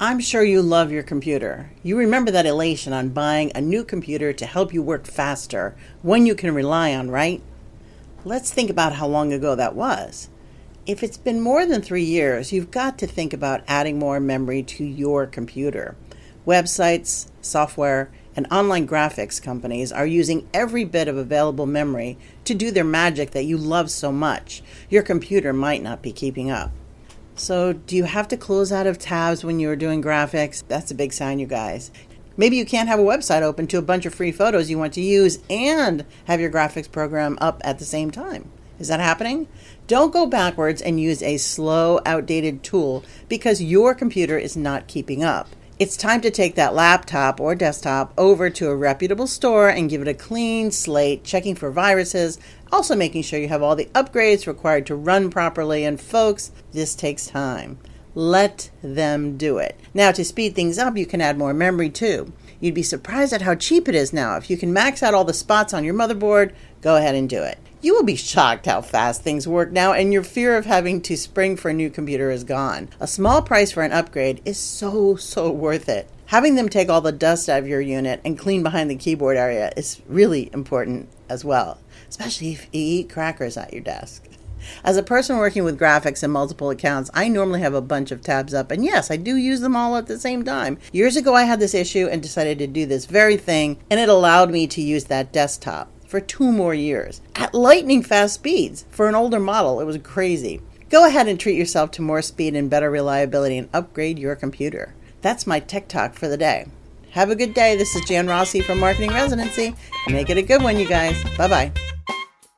I'm sure you love your computer. You remember that elation on buying a new computer to help you work faster, one you can rely on, right? Let's think about how long ago that was. If it's been more than three years, you've got to think about adding more memory to your computer. Websites, software, and online graphics companies are using every bit of available memory to do their magic that you love so much. Your computer might not be keeping up. So, do you have to close out of tabs when you're doing graphics? That's a big sign, you guys. Maybe you can't have a website open to a bunch of free photos you want to use and have your graphics program up at the same time. Is that happening? Don't go backwards and use a slow, outdated tool because your computer is not keeping up. It's time to take that laptop or desktop over to a reputable store and give it a clean slate, checking for viruses, also making sure you have all the upgrades required to run properly. And folks, this takes time. Let them do it. Now, to speed things up, you can add more memory too. You'd be surprised at how cheap it is now. If you can max out all the spots on your motherboard, go ahead and do it. You will be shocked how fast things work now, and your fear of having to spring for a new computer is gone. A small price for an upgrade is so, so worth it. Having them take all the dust out of your unit and clean behind the keyboard area is really important as well, especially if you eat crackers at your desk. As a person working with graphics and multiple accounts, I normally have a bunch of tabs up, and yes, I do use them all at the same time. Years ago, I had this issue and decided to do this very thing, and it allowed me to use that desktop for two more years at lightning fast speeds. For an older model, it was crazy. Go ahead and treat yourself to more speed and better reliability and upgrade your computer. That's my tech talk for the day. Have a good day. This is Jan Rossi from Marketing Residency. Make it a good one, you guys. Bye bye.